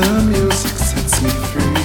The music sets me free.